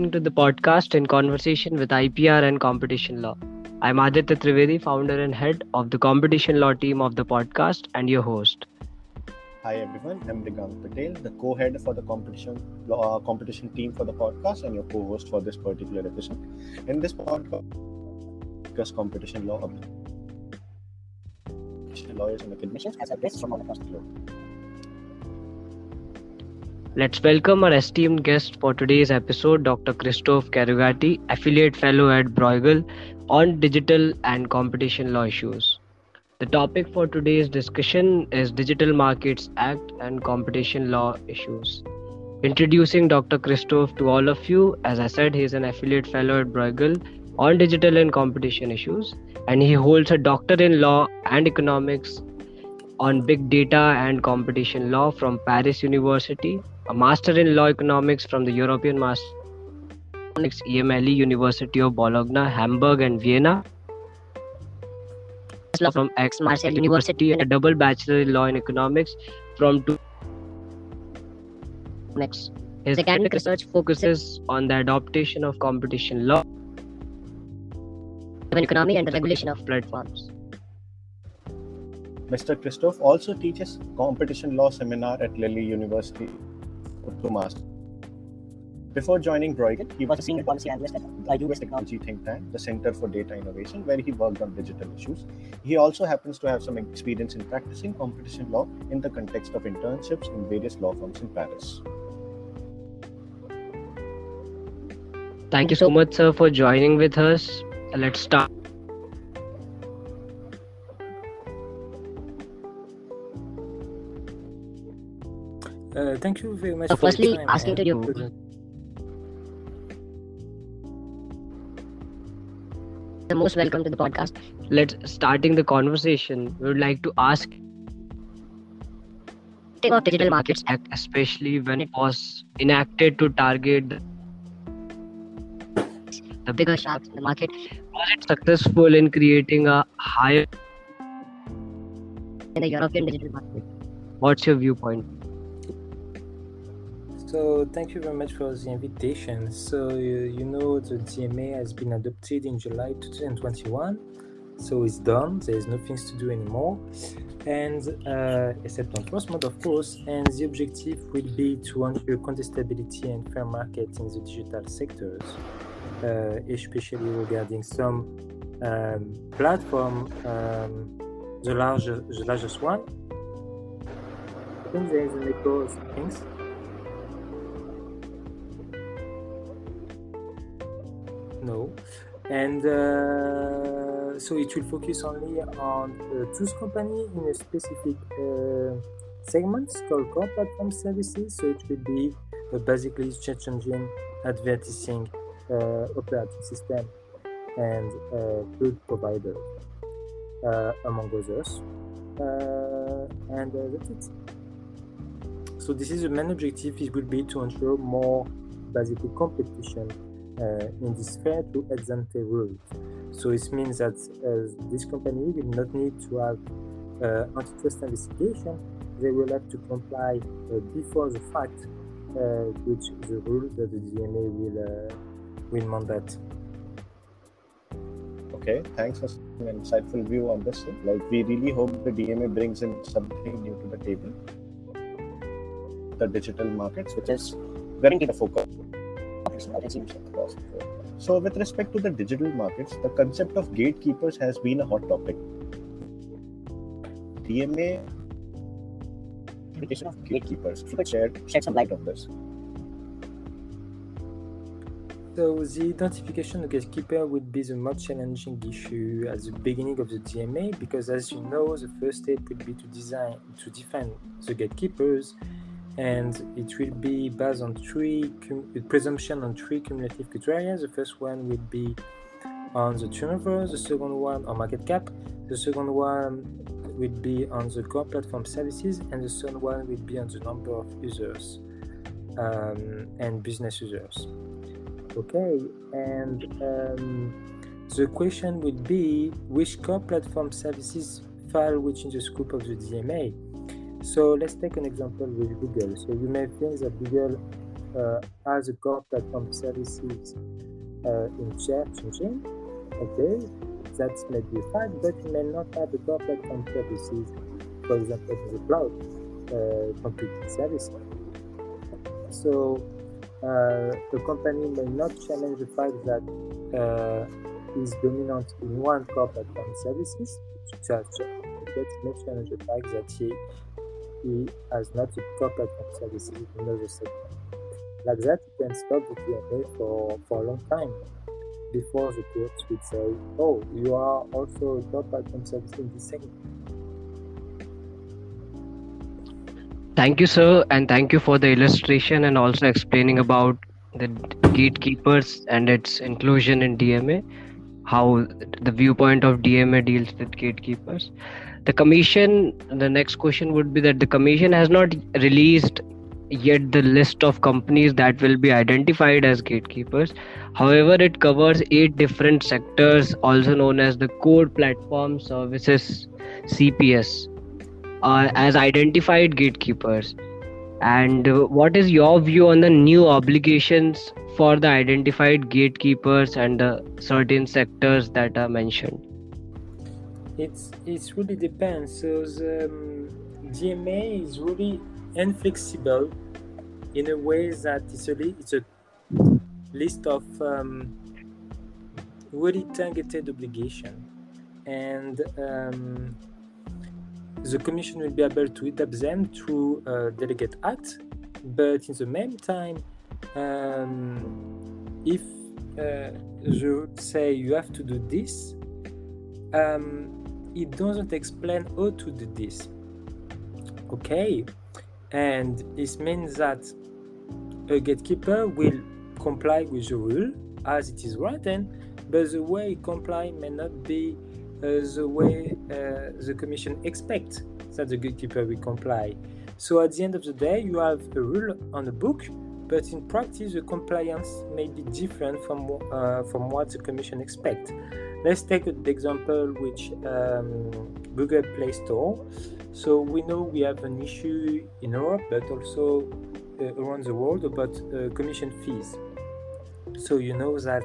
listening to the podcast in conversation with IPR and competition law. I'm Aditya Trivedi, founder and head of the competition law team of the podcast, and your host. Hi everyone, I'm Mrigank Patel, the co-head for the competition law, uh, competition team for the podcast, and your co-host for this particular episode. In this podcast, discuss competition law, lawyers and academicians as a guests from all across the globe. Let's welcome our esteemed guest for today's episode, Dr. Christophe Carugati, affiliate fellow at Bruegel, on digital and competition law issues. The topic for today's discussion is Digital Markets Act and competition law issues. Introducing Dr. Christophe to all of you, as I said, he is an affiliate fellow at Bruegel on digital and competition issues, and he holds a doctor in law and economics on big data and competition law from Paris University a Master in Law Economics from the European Master Economics EMLE University of Bologna, Hamburg, and Vienna. Law from Aix Marseille University and a double Bachelor in Law in Economics from two. Next, his academic research focuses on the adaptation of competition law, economy, and the regulation of platforms. Mr. Christophe also teaches competition law seminar at Lille University to master. Before joining Bruegel, he was a senior policy analyst at the US technology think tank, the Center for Data Innovation, where he worked on digital issues. He also happens to have some experience in practicing competition law in the context of internships in various law firms in Paris. Thank you so much, sir, for joining with us. Let's start. Thank you very much. So firstly, asking to you. The most welcome to the podcast. Let's starting the conversation. We would like to ask about Digital Markets Act, especially when it was enacted to target the, the bigger sharks in the market. Was it successful in creating a higher in the European digital market? What's your viewpoint? So thank you very much for the invitation. So you, you know the DMA has been adopted in July 2021. So it's done. There is nothing to do anymore, and uh, except enforcement, of course. And the objective will be to ensure contestability and fair market in the digital sectors, uh, especially regarding some um, platform, um, the largest, the largest one. I think there is an echo of things. No. And uh, so it will focus only on uh, tools company in a specific uh, segment called core platform services. So it will be uh, basically search engine advertising uh, operating system and uh, cloud provider uh, among others. And that's it. So this is the main objective. It will be to ensure more basically competition in this fair to ex ante rules. So it means that uh, this company will not need to have uh, antitrust investigation. They will have to comply before the fact with the rules that the DMA will will mandate. Okay, thanks for an insightful view on this. Like, we really hope the DMA brings in something new to the table. The digital markets, which is very to focus so, with respect to the digital markets, the concept of gatekeepers has been a hot topic. DMA of gatekeepers. If you could share, shed some light on this. So the identification of gatekeeper would be the most challenging issue at the beginning of the DMA because, as you know, the first step would be to design to define the gatekeepers and it will be based on three presumption on three cumulative criteria. The first one will be on the turnover, the second one on market cap, the second one will be on the core platform services, and the third one will be on the number of users um, and business users. Okay, and um, the question would be which core platform services fall within the scope of the DMA. So let's take an example with Google. So you may think that Google uh, as a core platform services uh, in search engine, okay, that's maybe a fact, but you may not have the core platform services, for example, in the cloud uh, computing services. So uh, the company may not challenge the fact that uh, is dominant in one core platform services, such but may challenge the fact that he, he has not a core platform services in another sector. Like that, you can stop the DMA for, for a long time before the court would say, oh, you are also a core platform service in segment. Thank you, sir, and thank you for the illustration and also explaining about the gatekeepers and its inclusion in DMA, how the viewpoint of DMA deals with gatekeepers. The commission, the next question would be that the commission has not released yet the list of companies that will be identified as gatekeepers. However, it covers eight different sectors, also known as the Core Platform Services CPS, uh, as identified gatekeepers. And uh, what is your view on the new obligations for the identified gatekeepers and the certain sectors that are mentioned? It's it really depends. So the um, DMA is really inflexible in a way that it's a, it's a list of um, really targeted obligation and um, the commission will be able to adapt them through uh, delegate act but in the meantime um, if uh, you say you have to do this um, it doesn't explain how to do this okay? And this means that a gatekeeper will comply with the rule as it is written but the way it comply may not be uh, the way uh, the commission expects that the gatekeeper will comply. So at the end of the day you have a rule on the book but in practice the compliance may be different from uh, from what the commission expects let's take the example which um, google play store so we know we have an issue in Europe, but also uh, around the world about uh, commission fees. So you know that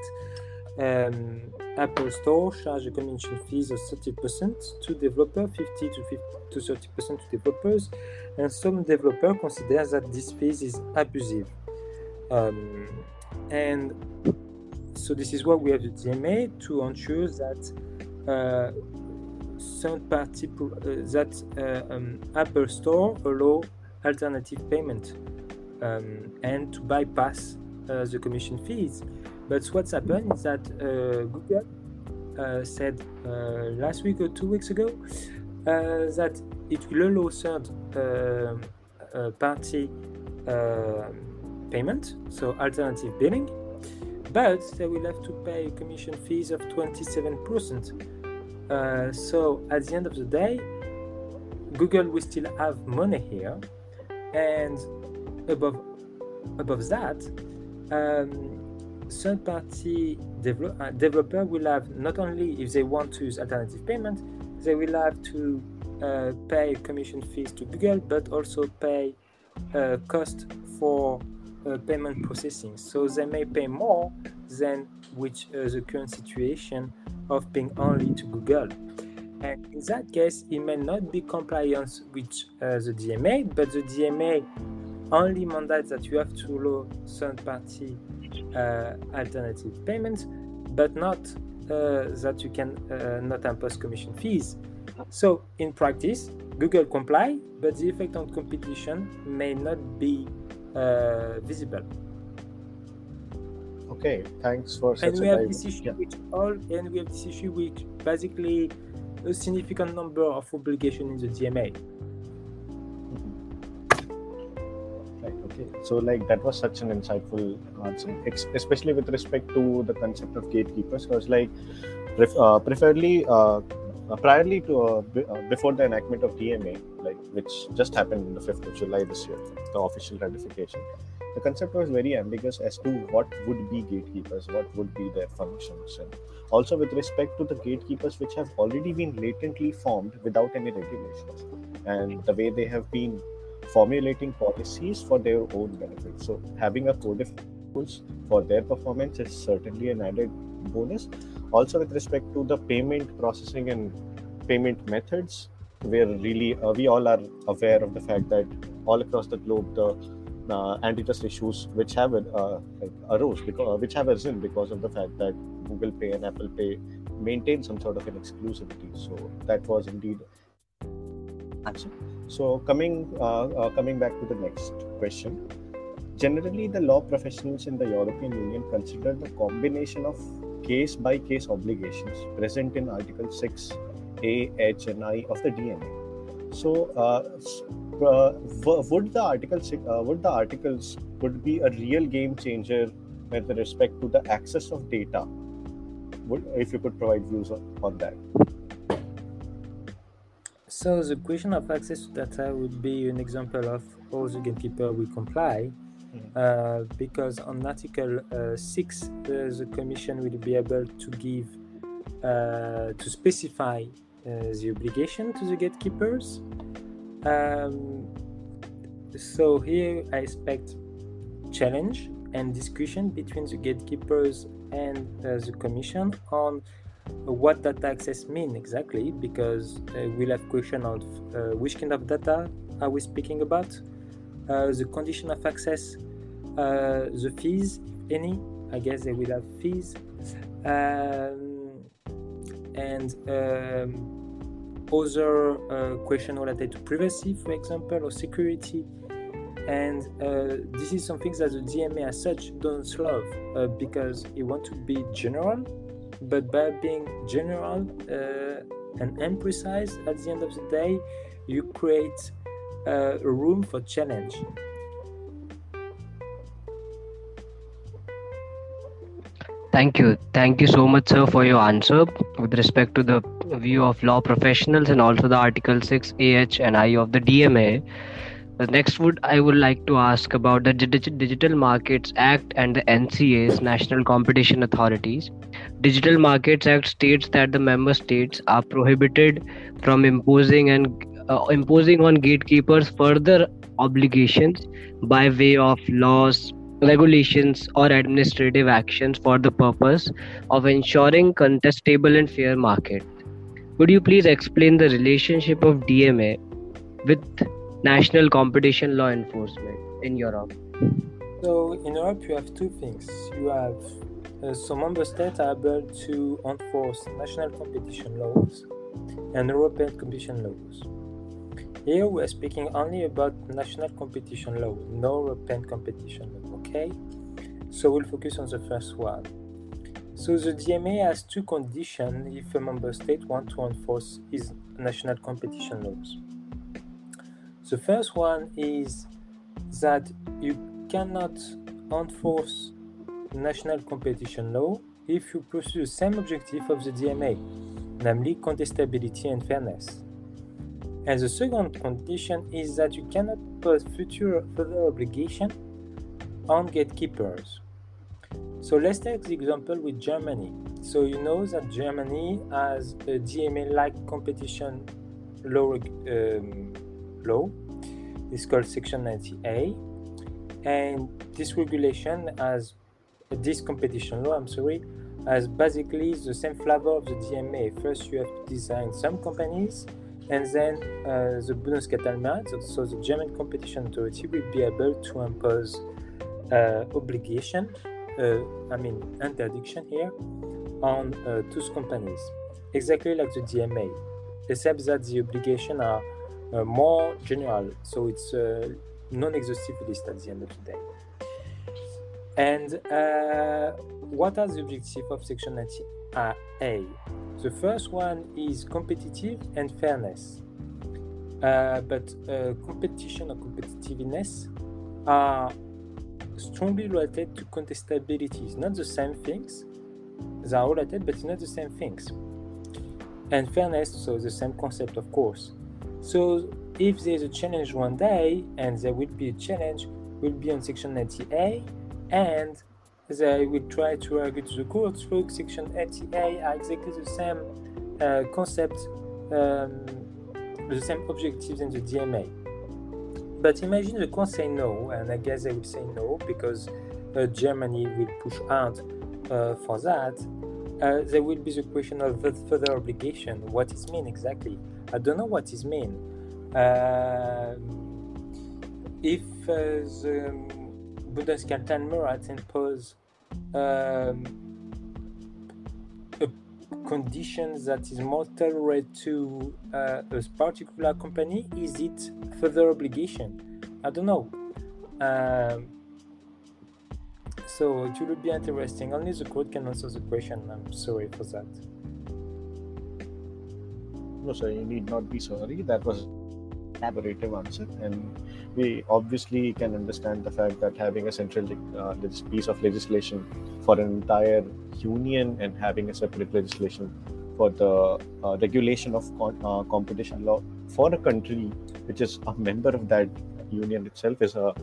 um, Apple Store charge a commission fees of 30% to developers, 50 to 50 to 30% to developers, and some developers consider that this fees is abusive. Um, and so this is why we have the DMA to ensure that uh, third party uh, that uh, um, Apple Store allow alternative payment um, and to bypass uh, the commission fees. But what's happened is that Google said last week or two weeks ago that it will allow third party payment, so alternative billing, but they will have to pay commission fees of 27%. Uh, so at the end of the day, Google will still have money here, and above above that, um, third-party uh, developer will have not only if they want to use alternative payment, they will have to uh, pay commission fees to Google, but also pay uh, cost for uh, payment processing. So they may pay more than which uh, the current situation of being only to Google. And in that case, it may not be compliance with uh, the DMA, but the DMA only mandates that you have to allow third-party uh, alternative payments, but not uh, that you can uh, not impose commission fees. So in practice, Google comply, but the effect on competition may not be visible. Okay, thanks for such and we have this issue yeah. with all, and we have this issue with basically a significant number of obligations in the DMA. Right. Okay. So, like that was such an insightful answer, especially with respect to the concept of gatekeepers, because like, uh, preferably. Uh, uh, priorly to uh, b- uh, before the enactment of DMA, like which just happened on the 5th of July this year, the official ratification, the concept was very ambiguous as to what would be gatekeepers, what would be their functions, and also with respect to the gatekeepers which have already been latently formed without any regulations, and the way they have been formulating policies for their own benefit. So having a code of rules for their performance is certainly an added bonus. Also, with respect to the payment processing and payment methods, we're really uh, we all are aware of the fact that all across the globe the uh, antitrust issues which have uh, like arose because uh, which have arisen because of the fact that Google Pay and Apple Pay maintain some sort of an exclusivity. So that was indeed answer. So coming uh, uh, coming back to the next question. Generally, the law professionals in the European Union consider the combination of case by case obligations present in Article 6 A, H, and I of the DMA. So, uh, uh, would the article uh, would the articles would be a real game changer with respect to the access of data? Would, if you could provide views on, on that. So the question of access to data would be an example of how the gatekeeper will comply uh, because on Article uh, 6, uh, the Commission will be able to give, uh, to specify uh, the obligation to the gatekeepers. Um, so here I expect challenge and discussion between the gatekeepers and the Commission on what data access mean exactly because we'll have question of which kind of data are we speaking about uh, the condition of access, uh, the fees, any. I guess they will have fees, um, and um, other uh, question related to privacy, for example, or security. And uh, this is something that the DMA as such don't love uh, because it wants to be general, but by being general and imprecise at the end of the day, you create uh, room for challenge. Thank you. Thank you so much, sir, for your answer with respect to the view of law professionals and also the Article 6 AH and I of the DMA. The next would I would like to ask about the Digital Markets Act and the NCA's National Competition Authorities. Digital Markets Act states that the member states are prohibited from imposing and uh, imposing on gatekeepers further obligations by way of laws, regulations, or administrative actions for the purpose of ensuring contestable and fair market. Would you please explain the relationship of DMA with national competition law enforcement in Europe? So, in Europe, you have two things. You have uh, some member states are able to enforce national competition laws and European competition laws. Here we are speaking only about national competition law, no European competition law, okay? So we'll focus on the first one. So the DMA has two conditions if a member state wants to enforce its national competition laws. The first one is that you cannot enforce national competition law if you pursue the same objective of the DMA, namely contestability and fairness. And the second condition is that you cannot put future further obligation on gatekeepers. So let's take the example with Germany. So you know that Germany has a DMA-like competition law. Um, law. It's called Section 90A, and this regulation has this competition law. I'm sorry, has basically the same flavor of the DMA. First, you have to design some companies and then uh, the Bundeskartellamt, so the German competition authority, will be able to impose uh, obligation, uh, I mean interdiction here, on uh, those companies, exactly like the DMA, except that the obligation are uh, more general, so it's a non-exhaustive list at the end of the day. And uh, what are the objectives of Section 90A? The first one is competitive and fairness. Uh, but uh, competition or competitiveness are strongly related to contestability. It's not the same things. They are related, but it's not the same things. And fairness, so the same concept, of course. So if there's a challenge one day, and there will be a challenge, will be on section 90A, and they will try to argue to the courts. through section 80A are exactly the same uh, concept, um, the same objectives in the DMA. But imagine the court say no, and I guess they will say no because uh, Germany will push hard uh, for that. Uh, there will be the question of further obligation. What it mean exactly? I don't know what it mean. Um, if uh, the Bundeskartellamt impose um, a condition that is more tolerant to uh, a particular company, is it further obligation? I don't know. Um, so it will be interesting. Only the court can answer the question. I'm sorry for that. No, sir, you need not be sorry. That was elaborative answer, and we obviously can understand the fact that having a central uh, piece of legislation for an entire union and having a separate legislation for the uh, regulation of con- uh, competition law for a country which is a member of that union itself is a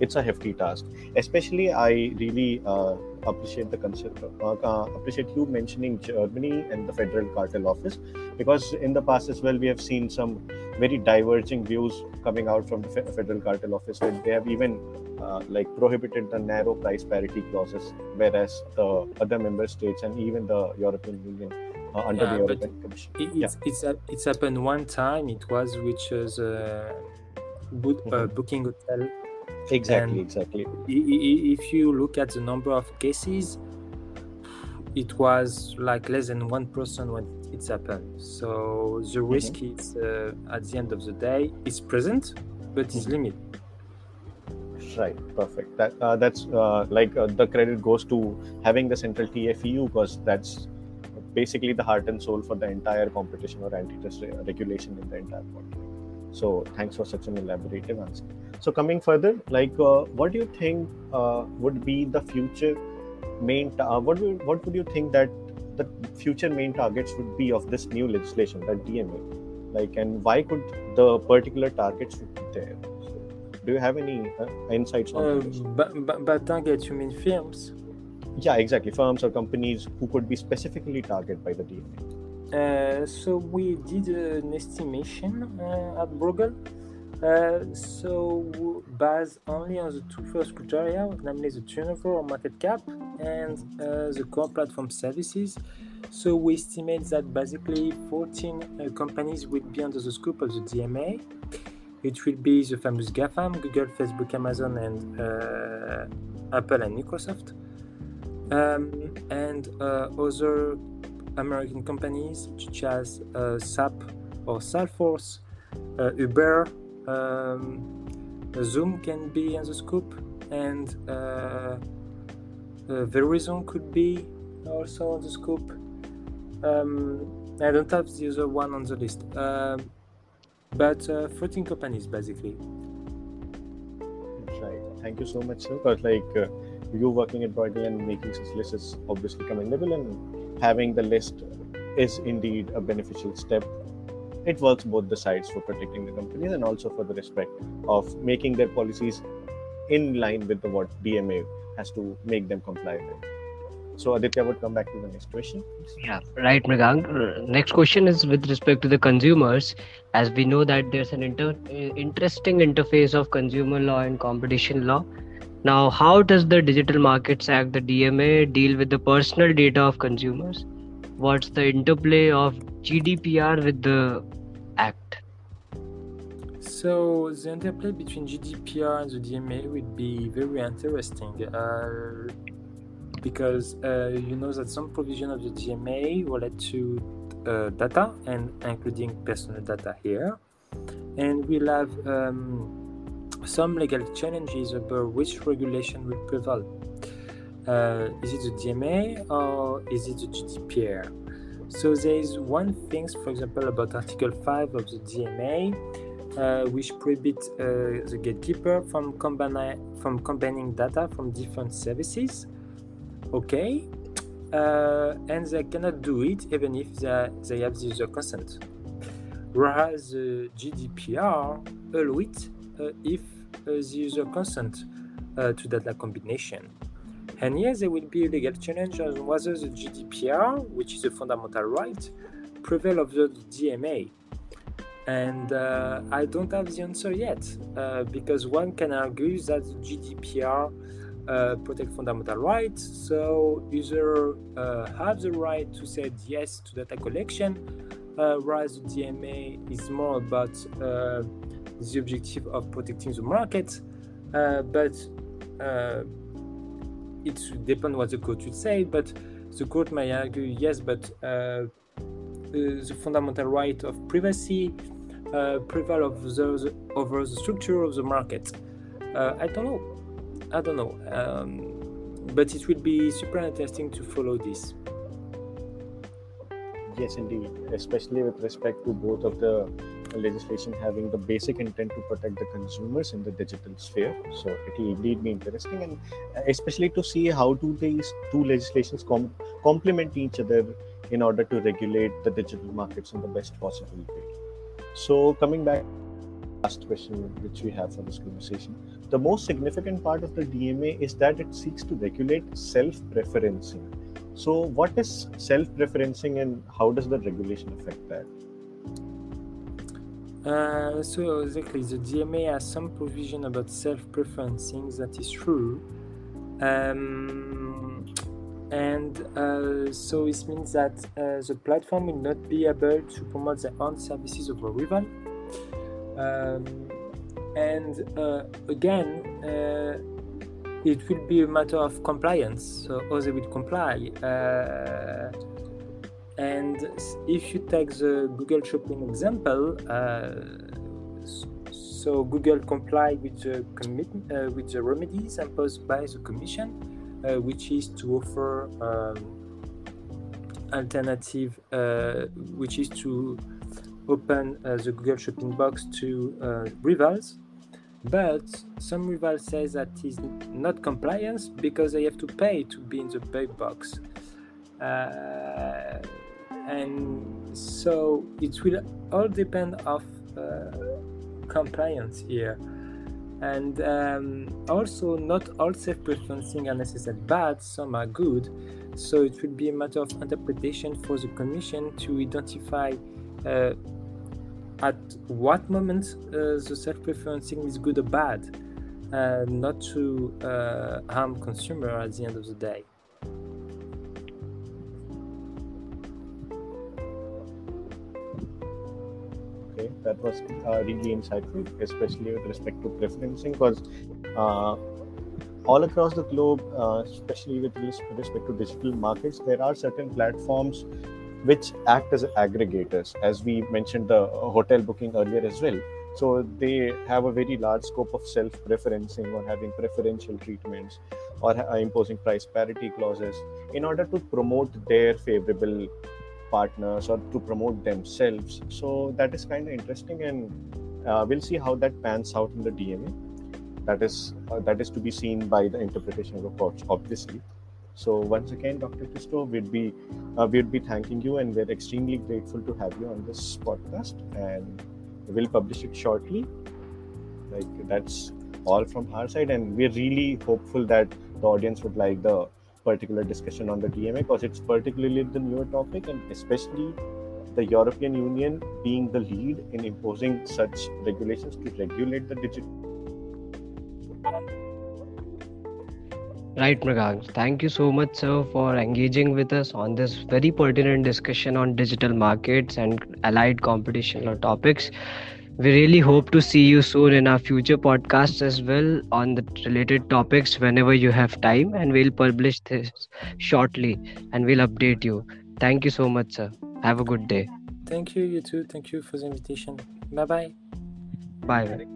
it's a hefty task especially i really uh, appreciate the concept uh, uh, appreciate you mentioning germany and the federal cartel office because in the past as well we have seen some very diverging views coming out from the federal cartel office where they have even uh, like prohibited the narrow price parity clauses whereas the other member states and even the european union uh, under yeah, the european commission it's, yeah. it's, it's happened one time it was which was uh, boot, mm-hmm. booking hotel Exactly, and exactly. If you look at the number of cases, it was like less than one person when it's happened. So the mm-hmm. risk is uh, at the end of the day is present, but is mm-hmm. limited. Right, perfect. That uh, that's uh, like uh, the credit goes to having the central TFEU because that's basically the heart and soul for the entire competition or antitrust regulation in the entire country. So thanks for such an elaborative answer. So coming further, like uh, what do you think uh, would be the future main? Ta- uh, what would, what would you think that the future main targets would be of this new legislation, that DMA? Like, and why could the particular targets be there? So, do you have any uh, insights on uh, this? But, but, but targets, you mean firms? Yeah, exactly. Firms or companies who could be specifically targeted by the DMA. Uh, so we did an estimation uh, at Bruegel. Uh, so based only on the two first criteria, namely the turnover or market cap and uh, the core platform services. So we estimate that basically 14 uh, companies will be under the scope of the DMA. It will be the famous GAFAM, Google, Facebook, Amazon, and Apple and Microsoft. Um, and other American companies such as uh, SAP or Salesforce, uh, Uber, um, Zoom can be in the scope, and uh, Verizon could be also on the scope. Um, I don't have the other one on the list, uh, but uh, 14 companies basically. Right. Thank you so much, sir. Because like uh, you working at Bruegel and making such lists is obviously commendable, and having the list is indeed a beneficial step. It works both the sides for protecting the companies and also for the respect of making their policies in line with the, what DMA has to make them comply with. So Aditya would come back to the next question. Yeah, right, Mrigank. Uh, next question is with respect to the consumers. As we know that there's an inter- uh, interesting interface of consumer law and competition law. Now, how does the Digital Markets Act, the DMA, deal with the personal data of consumers? What's the interplay of GDPR with the Act? So, the interplay between GDPR and the DMA would be very interesting uh, because uh, you know that some provision of the DMA relate to uh, data and including personal data here, and we'll have um, some legal challenges about which regulation will prevail. Uh, is it the DMA or is it the GDPR? So there is one thing, for example, about Article 5 of the DMA, uh, which prohibits uh, the gatekeeper from, combine, from combining data from different services. Okay, uh, and they cannot do it even if they, they have the user consent. Whereas the GDPR allows it uh, if the user consent uh, to data combination. And here there will be a legal challenge on whether the GDPR, which is a fundamental right, prevail over the DMA. and uh, I don't have the answer yet uh, because one can argue that the GDPR uh, fundamental rights, so user uh, have the right to say yes to data collection, uh, whereas the DMA is more about uh, the objective of protecting the market, but it should depend what the court would say, but the court may argue yes, but the fundamental right of privacy uh, prevail of the, over the structure of the market. Uh, I don't know. I don't know. Um, but it will be super interesting to follow this. Yes, indeed, especially with respect to both of the legislation having the basic intent to protect the consumers in the digital sphere. So it will indeed be interesting, and uh, especially to see how do these two legislations com- complement each other in order to regulate the digital markets in the best possible way. So, coming back last question which we have for this conversation, the most significant part of the DMA is that it seeks to regulate self-preferencing. So, what is self-preferencing, and how does the regulation affect that? Uh, so exactly, the DMA has some provision about self-preferencing. That is true. Um, and uh, so it means that uh, the platform will not be able to promote their own services over rival um, and uh, again uh, it will be a matter of compliance so how they will comply and if you take the google shopping example uh, so google complied with the commit with the remedies imposed by the commission uh, which is to offer um, alternative, uh, which is to open uh, the Google Shopping box to rivals. But some rivals say that is not compliance because they have to pay to be in the big box. And so it will all depend of uh, compliance here. And um, also not all self-preferencing are necessarily bad some are good. So it will be a matter of interpretation for the commission to identify uh, at what moment uh, the self-preferencing is good or bad uh, not to uh, harm consumer at the end of the day that was uh, really insightful especially with respect to preferencing because uh, all across the globe uh, especially with respect to digital markets there are certain platforms which act as aggregators as we mentioned the hotel booking earlier as well. So they have a very large scope of self-preferencing or having preferential treatments or imposing price parity clauses in order to promote their favorable partners or to promote themselves. So that is kind of interesting, and uh, we'll see how that pans out in the DMA. That is uh, that is to be seen by the interpretation of the obviously. So once again, Dr. Christo, we'd be uh, we'd be thanking you, and we're extremely grateful to have you on this podcast, and we'll publish it shortly. Like that's all from our side, and we're really hopeful that the audience would like the particular discussion on the DMA because it's particularly the newer topic and especially the European Union being the lead in imposing such regulations to regulate the digital. Right, Mrigank. Thank you so much, sir, for engaging with us on this very pertinent discussion on digital markets and allied computational topics we really hope to see you soon in our future podcasts as well on the related topics whenever you have time and we'll publish this shortly and we'll update you. Thank you so much sir. Have a good day. Thank you you too. Thank you for the invitation. Bye bye bye